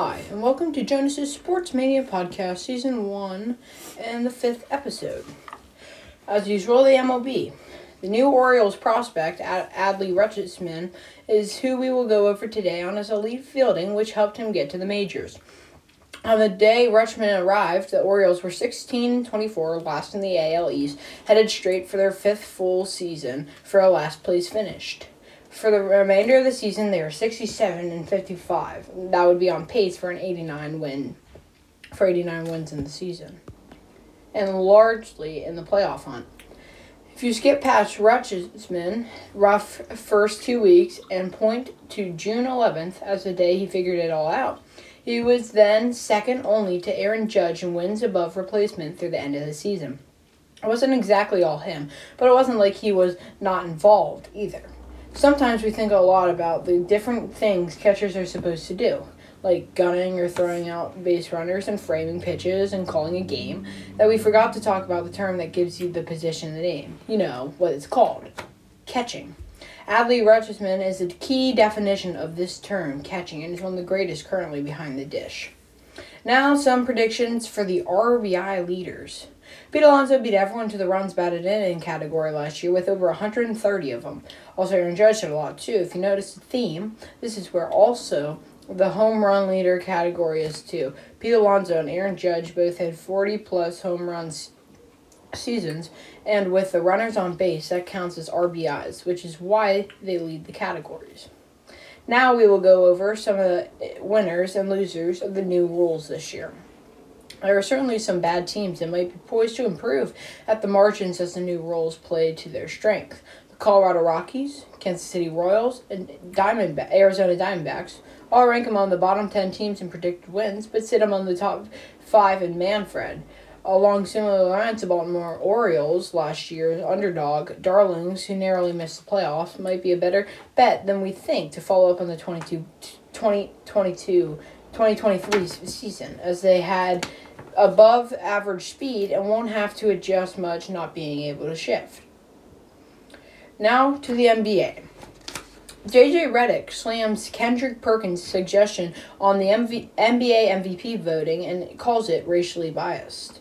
Hi, and welcome to Jonas's Sports Mania Podcast, Season 1, and the fifth episode. As usual, the MLB. The new Orioles prospect, Ad- Adley Rutschman, is who we will go over today on his elite fielding, which helped him get to the majors. On the day Rutschman arrived, the Orioles were 16 24, last in the AL East, headed straight for their fifth full season for a last place finish. For the remainder of the season, they were 67 and 55. That would be on pace for an 89 win, for 89 wins in the season, and largely in the playoff hunt. If you skip past Rutschman, rough first two weeks, and point to June 11th as the day he figured it all out, he was then second only to Aaron Judge in wins above replacement through the end of the season. It wasn't exactly all him, but it wasn't like he was not involved either. Sometimes we think a lot about the different things catchers are supposed to do, like gunning or throwing out base runners and framing pitches and calling a game, that we forgot to talk about the term that gives you the position the name. You know, what it's called catching. Adley Rutschman is a key definition of this term, catching, and is one of the greatest currently behind the dish. Now, some predictions for the RBI leaders. Pete Alonso beat everyone to the runs batted in category last year with over 130 of them. Also, Aaron Judge had a lot too. If you notice the theme, this is where also the home run leader category is too. Pete Alonso and Aaron Judge both had 40 plus home runs seasons, and with the runners on base, that counts as RBIs, which is why they lead the categories. Now we will go over some of the winners and losers of the new rules this year. There are certainly some bad teams that might be poised to improve at the margins as the new roles play to their strength. The Colorado Rockies, Kansas City Royals, and Diamond Arizona Diamondbacks all rank among the bottom 10 teams in predicted wins, but sit among the top 5 in Manfred. Along similar lines, the Baltimore Orioles, last year's underdog, Darlings, who narrowly missed the playoffs, might be a better bet than we think to follow up on the 22, 2022 2023 season, as they had above average speed and won't have to adjust much not being able to shift. Now to the NBA. JJ Redick slams Kendrick Perkins' suggestion on the MV- NBA MVP voting and calls it racially biased.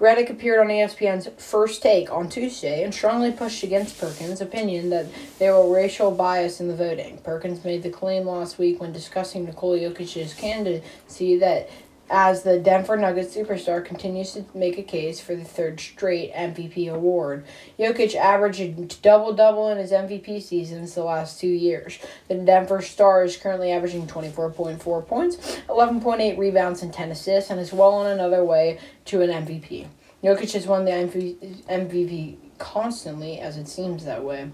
Redick appeared on ESPN's First Take on Tuesday and strongly pushed against Perkins' opinion that there were racial bias in the voting. Perkins made the claim last week when discussing Nikola Jokic's candidacy that as the Denver Nuggets superstar continues to make a case for the third straight MVP award. Jokic averaged a double double in his MVP seasons the last two years. The Denver Star is currently averaging 24.4 points, 11.8 rebounds, and 10 assists, and is well on another way to an MVP. Jokic has won the MVP constantly, as it seems that way.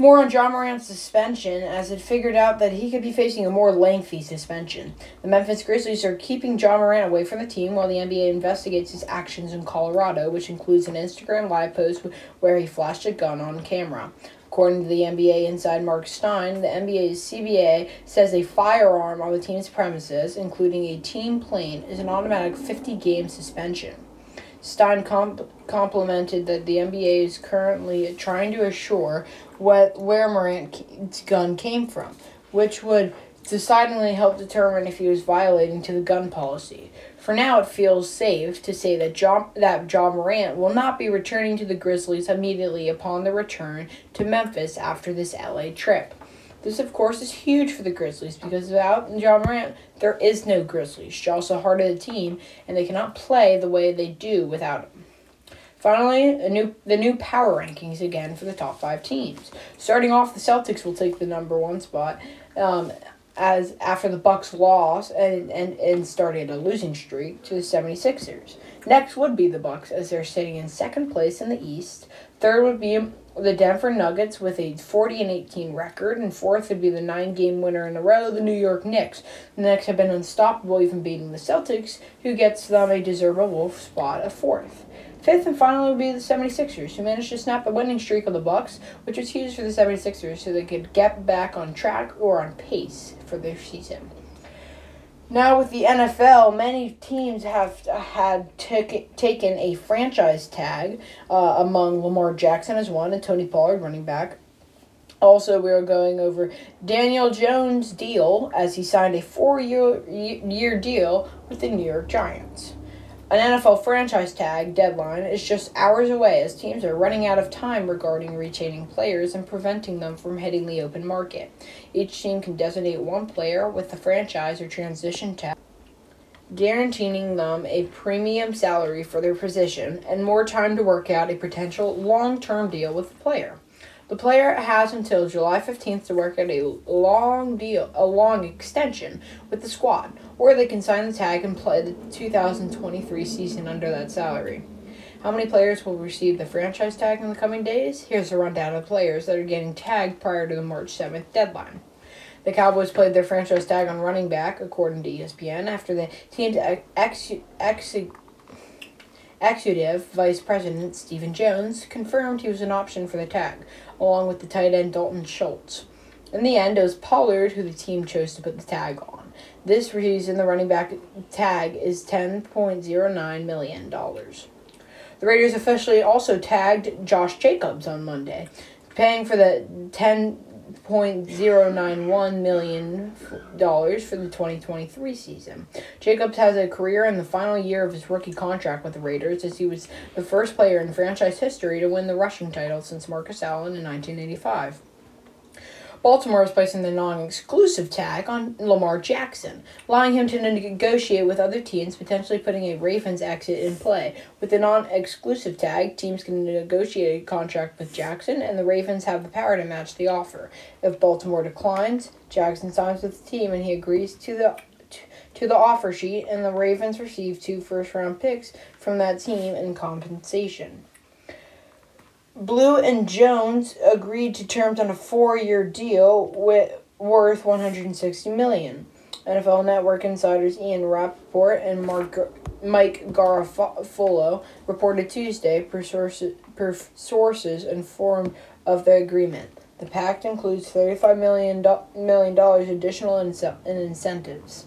More on John Morant's suspension, as it figured out that he could be facing a more lengthy suspension. The Memphis Grizzlies are keeping John Morant away from the team while the NBA investigates his actions in Colorado, which includes an Instagram live post where he flashed a gun on camera. According to the NBA inside Marc Stein, the NBA's CBA says a firearm on the team's premises, including a team plane, is an automatic 50 game suspension. Stein comp- complimented that the NBA is currently trying to assure what where Morant's gun came from, which would decidedly help determine if he was violating to the gun policy. For now, it feels safe to say that John, that Ja Morant will not be returning to the Grizzlies immediately upon the return to Memphis after this LA trip. This, of course, is huge for the Grizzlies because without John Morant, there is no Grizzlies. Ja's the heart of the team, and they cannot play the way they do without him. Finally, new the new power rankings again for the top five teams. Starting off, the Celtics will take the number one spot. Um, as after the Bucks lost and, and, and started a losing streak to the 76ers. Next would be the Bucks as they're sitting in second place in the East. Third would be the Denver Nuggets with a 40 and 18 record, and fourth would be the nine game winner in a row, the New York Knicks. The Knicks have been unstoppable, even beating the Celtics, who gets them a deservable spot of fourth. Fifth and finally would be the 76ers, who managed to snap the winning streak of the Bucks, which was huge for the 76ers so they could get back on track or on pace for their season. Now, with the NFL, many teams have had t- taken a franchise tag, uh, among Lamar Jackson as one and Tony Pollard, running back. Also, we are going over Daniel Jones' deal as he signed a four-year year deal with the New York Giants. An NFL franchise tag deadline is just hours away as teams are running out of time regarding retaining players and preventing them from hitting the open market. Each team can designate one player with the franchise or transition tag, guaranteeing them a premium salary for their position and more time to work out a potential long term deal with the player. The player has until July 15th to work out a long deal, a long extension with the squad, or they can sign the tag and play the 2023 season under that salary. How many players will receive the franchise tag in the coming days? Here's a rundown of players that are getting tagged prior to the March 7th deadline. The Cowboys played their franchise tag on running back, according to ESPN, after the team's ex- ex- executive vice president Stephen Jones confirmed he was an option for the tag, along with the tight end Dalton Schultz. In the end, it was Pollard who the team chose to put the tag on. This reason the running back tag is $10.09 million. The Raiders officially also tagged Josh Jacobs on Monday, paying for the 10 $0.091 million for the 2023 season. Jacobs has a career in the final year of his rookie contract with the Raiders as he was the first player in franchise history to win the rushing title since Marcus Allen in 1985. Baltimore is placing the non exclusive tag on Lamar Jackson, allowing him to negotiate with other teams, potentially putting a Ravens exit in play. With the non exclusive tag, teams can negotiate a contract with Jackson, and the Ravens have the power to match the offer. If Baltimore declines, Jackson signs with the team and he agrees to the to the offer sheet, and the Ravens receive two first round picks from that team in compensation. Blue and Jones agreed to terms on a four-year deal with worth 160 million. NFL Network insiders Ian Rapoport and Mark, Mike Garafolo reported Tuesday per sources, per sources informed of the agreement. The pact includes $35 million, million dollars additional in, in incentives.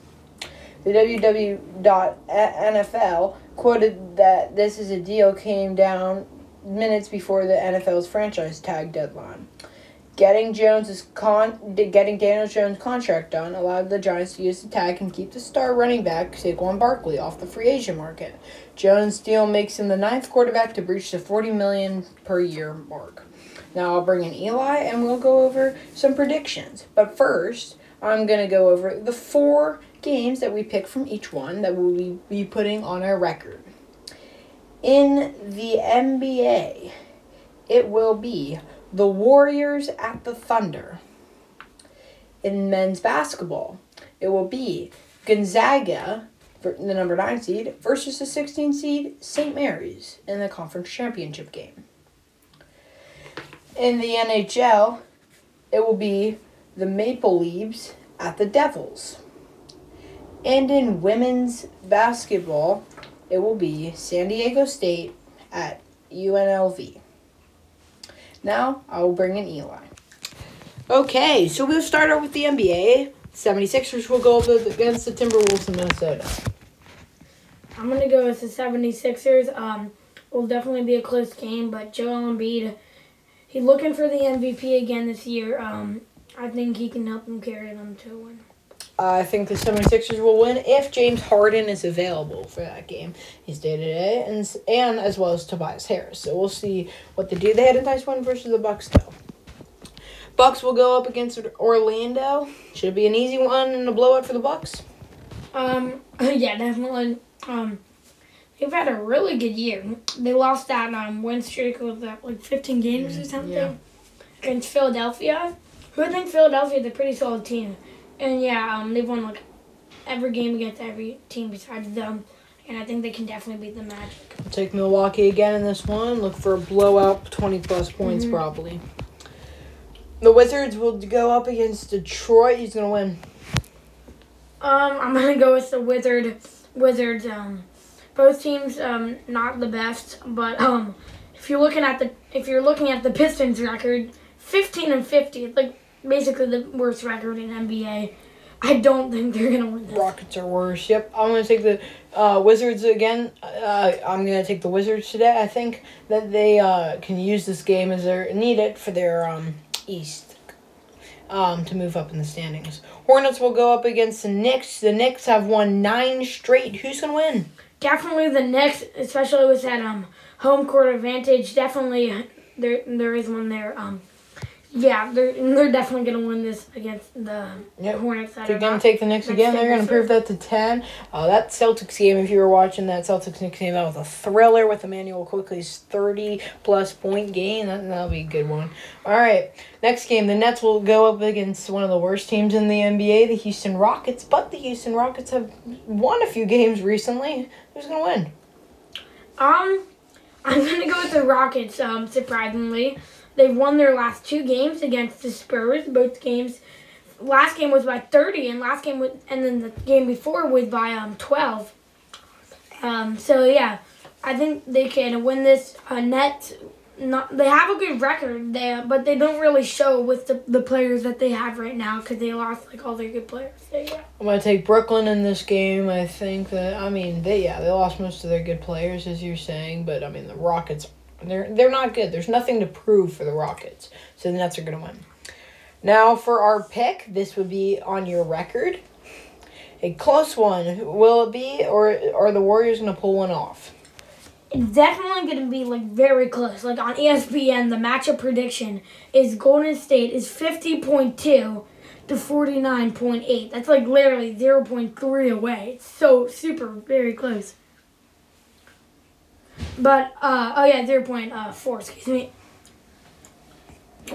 The WW.NFL quoted that this is a deal came down minutes before the NFL's franchise tag deadline. Getting Jones's con getting Daniel Jones' contract done allowed the Giants to use the tag and keep the star running back Saquon Barkley off the free agent market. Jones' deal makes him the ninth quarterback to breach the 40 million per year mark. Now I'll bring in Eli and we'll go over some predictions. But first, I'm gonna go over the four games that we pick from each one that we'll be putting on our record. In the NBA, it will be the Warriors at the Thunder. In men's basketball, it will be Gonzaga, the number 9 seed, versus the 16 seed St. Mary's in the conference championship game. In the NHL, it will be the Maple Leafs at the Devils. And in women's basketball, it will be San Diego State at UNLV. Now I will bring in Eli. Okay, so we'll start out with the NBA. 76ers will go up against the Timberwolves in Minnesota. I'm going to go with the 76ers. Um, will definitely be a close game, but Joel Embiid, he's looking for the MVP again this year. Um, I think he can help them carry them to a win. I think the 76ers will win if James Harden is available for that game. He's day to day, and and as well as Tobias Harris. So we'll see what they do. They had a nice win versus the Bucks though. Bucks will go up against Orlando. Should be an easy one and a blowout for the Bucks. Um, yeah, definitely. Um, they've had a really good year. They lost that um win streak with that like 15 games or something yeah. against Philadelphia. Who I think Philadelphia is a pretty solid team. And yeah, um, they've won like every game against every team besides them. And I think they can definitely beat the Magic. I'll take Milwaukee again in this one. Look for a blowout, 20 plus points mm-hmm. probably. The Wizards will go up against Detroit. He's going to win. Um, I'm going to go with the Wizard, Wizards. Um, both teams um, not the best, but um, if you're looking at the if you're looking at the Pistons record, 15 and 50, like basically the worst record in NBA. I don't think they're gonna win. This. Rockets are worse. Yep, I'm gonna take the uh, Wizards again. Uh, I'm gonna take the Wizards today. I think that they uh, can use this game as they need it for their um, East um, to move up in the standings. Hornets will go up against the Knicks. The Knicks have won nine straight. Who's gonna win? Definitely the Knicks, especially with that um home court advantage. Definitely there there is one there. Um, yeah, they're they're definitely gonna win this against the Yep. Hornets. They're gonna take the Knicks again. They're gonna prove that to ten. Uh, that Celtics game, if you were watching that Celtics Knicks game, that was a thriller with Immanuel Quickley's thirty plus point game. That that'll be a good one. All right, next game, the Nets will go up against one of the worst teams in the NBA, the Houston Rockets. But the Houston Rockets have won a few games recently. Who's gonna win? Um, I'm gonna go with the Rockets. Um, surprisingly, they've won their last two games against the Spurs. Both games, last game was by 30, and last game was, and then the game before was by um 12. Um, so yeah, I think they can win this. Uh, not they have a good record there, but they don't really show with the, the players that they have right now because they lost like all their good players. So yeah. I'm gonna take Brooklyn in this game. I think that I mean they yeah they lost most of their good players as you're saying, but I mean the Rockets they're they're not good. There's nothing to prove for the Rockets, so the Nets are gonna win. Now for our pick, this would be on your record. A close one. Will it be, or are the Warriors gonna pull one off? It's definitely to be like very close. Like on ESPN, the matchup prediction is Golden State is 50.2 to 49.8. That's like literally 0.3 away. It's so super very close. But uh oh yeah, 0.4, excuse me.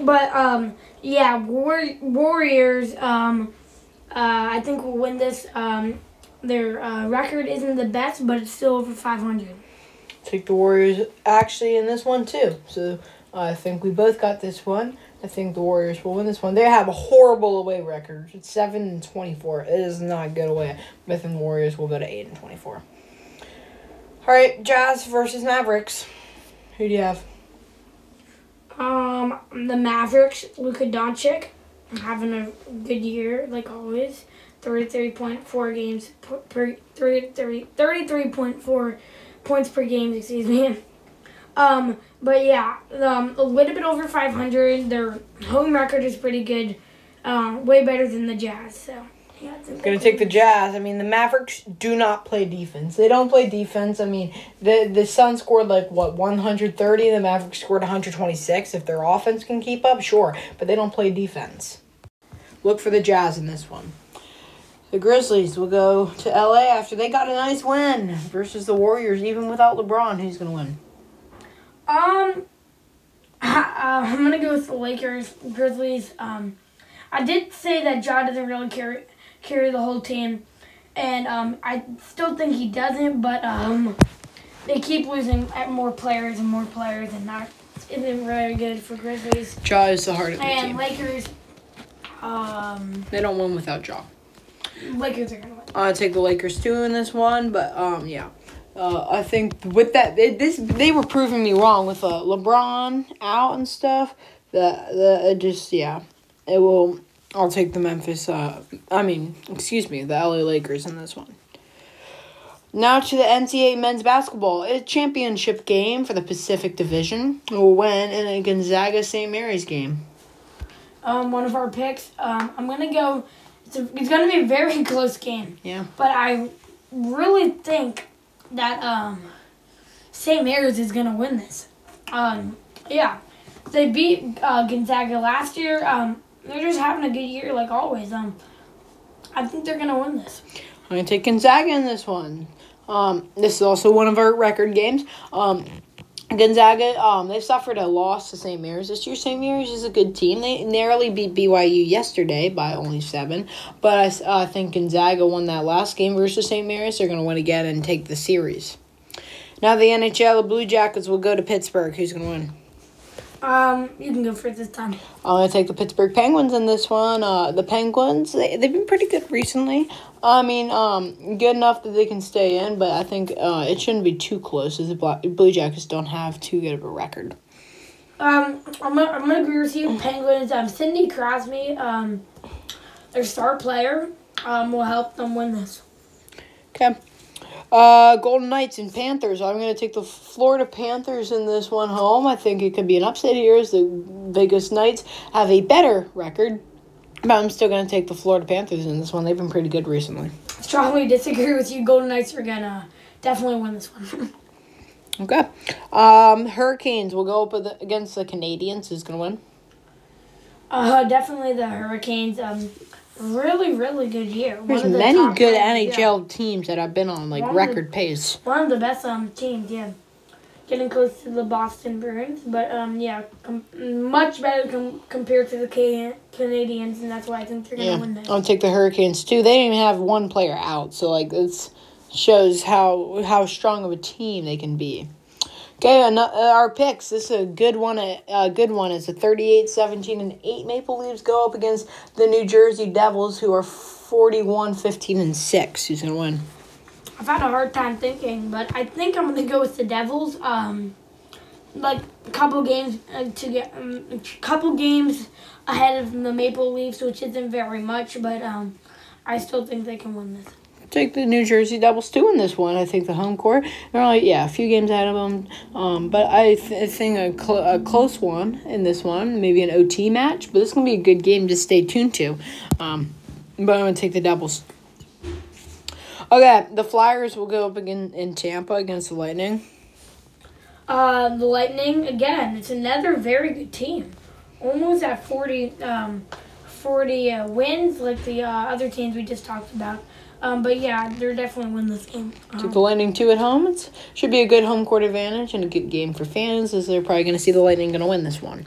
But um yeah, War- Warriors um uh I think will win this um their uh, record isn't the best, but it's still over 500. Take the Warriors actually in this one too. So I think we both got this one. I think the Warriors will win this one. They have a horrible away record. It's seven and twenty four. It is not good away. I think the Warriors will go to eight and twenty four. All right, Jazz versus Mavericks. Who do you have? Um, the Mavericks, Luka Doncic, having a good year like always. Thirty-three point four games per, per 33 33.4 points per game. Excuse me. Um, but yeah, um, a little bit over five hundred. Their home record is pretty good. Um, way better than the Jazz. So yeah, I think Gonna take the Jazz. I mean, the Mavericks do not play defense. They don't play defense. I mean, the the Suns scored like what one hundred thirty. The Mavericks scored one hundred twenty six. If their offense can keep up, sure, but they don't play defense. Look for the Jazz in this one. The Grizzlies will go to LA after they got a nice win versus the Warriors, even without LeBron. Who's gonna win? Um, uh, I'm gonna go with the Lakers, Grizzlies. Um, I did say that Ja doesn't really carry carry the whole team, and um, I still think he doesn't. But um, they keep losing at more players and more players, and that isn't really good for Grizzlies Ja is the heart of the and team. Lakers. Um, They don't win without Ja. Lakers are gonna win. I take the Lakers too in this one, but um, yeah, uh, I think with that they, this they were proving me wrong with uh, LeBron out and stuff. That the it just yeah, it will. I'll take the Memphis. Uh, I mean, excuse me, the LA Lakers in this one. Now to the NCAA men's basketball. A championship game for the Pacific Division win in a Gonzaga St. Mary's game. Um, one of our picks. Um, I'm gonna go. It's, a, it's gonna be a very close game. Yeah. But I really think that um, St. Mary's is gonna win this. Um, yeah, they beat uh, Gonzaga last year. Um, they're just having a good year like always. Um, I think they're gonna win this. I'm gonna take Gonzaga in this one. Um, this is also one of our record games. Um, Gonzaga, um, they suffered a loss to St. Mary's this year. St. Mary's is a good team. They narrowly beat BYU yesterday by only seven, but I uh, think Gonzaga won that last game versus St. Mary's. They're gonna win again and take the series. Now the NHL, the Blue Jackets will go to Pittsburgh. Who's gonna win? Um, you can go for it this time. I'm gonna take the Pittsburgh Penguins in this one. Uh, the Penguins, they they've been pretty good recently. I mean, um, good enough that they can stay in, but I think uh, it shouldn't be too close. As the Blue Jackets don't have too good of a record. Um, I'm gonna, I'm gonna agree with you. Penguins. Um, Sidney Crosby. Um, their star player. Um, will help them win this. Okay. Uh, Golden Knights and Panthers. I'm gonna take the Florida Panthers in this one home. I think it could be an upset here as the Vegas Knights have a better record. But I'm still going to take the Florida Panthers in this one. They've been pretty good recently. Strongly disagree with you. Golden Knights are gonna definitely win this one. Okay. Um, Hurricanes will go up against the Canadiens. Who's going to win? Uh, definitely the Hurricanes. Um, really, really good year. There's of the many good players, yeah. NHL teams that I've been on, like One of the- record pace. One of the best um teams, yeah. Getting close to the Boston Bruins, but um yeah, com- much better com- compared to the Ca- Canadiens, and that's why I think they're gonna Yeah, win this. I'll take the Hurricanes too. They didn't even have one player out, so like this shows how how strong of a team they can be. Okay, uh, our picks. This is a good one. A a good one. It's a 38, 17, and 8 Maple Leafs go up against the New Jersey Devils, who are 41, 15, and 6. Who's going to win? I've had a hard time thinking, but I think I'm gonna go with the Devils. Um, like a couple games uh, to get um, a couple games ahead of the Maple Leafs, which isn't very much, but um, I still think they can win this. Take the New Jersey Devils too in this one. I think the home court. They're only yeah a few games out of them, um, but I th- think a, cl- a close one in this one. Maybe an OT match, but this is gonna be a good game to stay tuned to. Um, but I'm gonna take the Devils. Okay, the Flyers will go up again in Tampa against the Lightning. Uh, the Lightning again. It's another very good team. Almost at 40, um, 40 uh, wins like the uh, other teams we just talked about. Um, but yeah, they're definitely win this game. Take Um, the Lightning two at home. It should be a good home court advantage and a good game for fans, as they're probably gonna see the Lightning gonna win this one.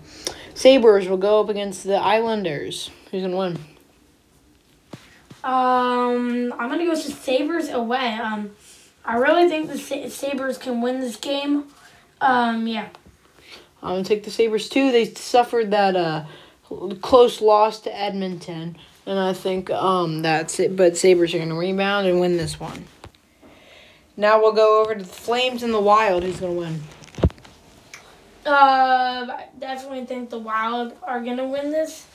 Sabres will go up against the Islanders. Who's gonna win? Um, I'm gonna go with the Sabres away. Um, I really think the Sa- Sabres can win this game. Um, yeah. I'm gonna take the Sabres too. They suffered that uh close loss to Edmonton, and I think um that's it. But Sabres are gonna rebound and win this one. Now we'll go over to the Flames and the Wild. Who's gonna win? Uh, I definitely think the Wild are gonna win this.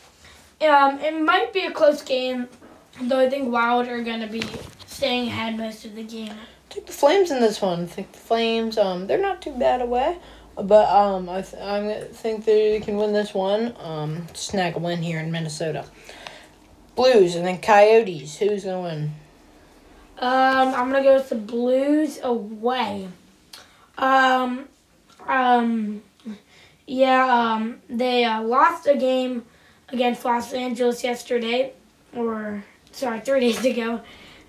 Um, it might be a close game, though. I think Wild are gonna be staying ahead most of the game. Take the Flames in this one. I think the Flames. Um, they're not too bad away, but um, I th- I think they can win this one. Um, snag a win here in Minnesota. Blues and then Coyotes. Who's gonna win? Um, I'm gonna go with the Blues away. Um, um, yeah. Um, they uh, lost a game against Los Angeles yesterday, or sorry, three days ago.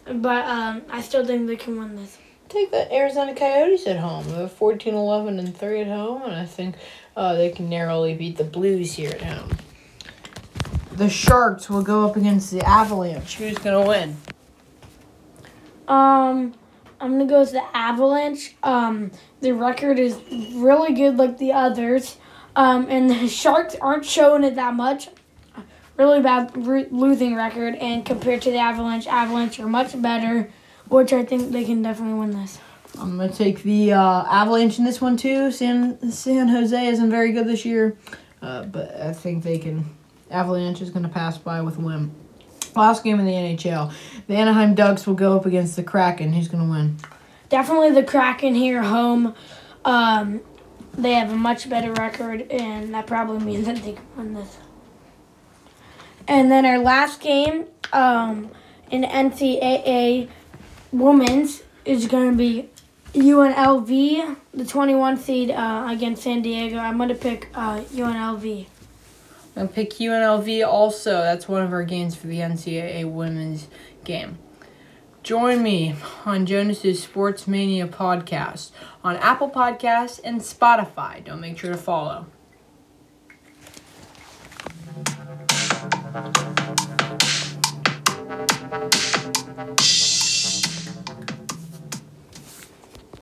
But um, I still think they can win this. Take the Arizona Coyotes at home. They're 14, 11, and 3 at home, and I think uh, they can narrowly beat the Blues here at home. The Sharks will go up against the Avalanche. Who's going to win? Um, I'm gonna go with the Avalanche. Um, the record is really good, like the others. Um, and the Sharks aren't showing it that much. Really bad re- losing record, and compared to the Avalanche, Avalanche are much better, which I think they can definitely win this. I'm going to take the uh, Avalanche in this one, too. San, San Jose isn't very good this year, uh, but I think they can. Avalanche is going to pass by with a win. Last game in the NHL. The Anaheim Ducks will go up against the Kraken. Who's going to win? Definitely the Kraken here home. Um, they have a much better record, and that probably means that they can win this. And then our last game um, in NCAA women's is going to be UNLV, the 21 seed uh, against San Diego. I'm going to pick uh, UNLV. I'm pick UNLV also. That's one of our games for the NCAA women's game. Join me on Jonas's Sports Mania podcast on Apple Podcasts and Spotify. Don't make sure to follow.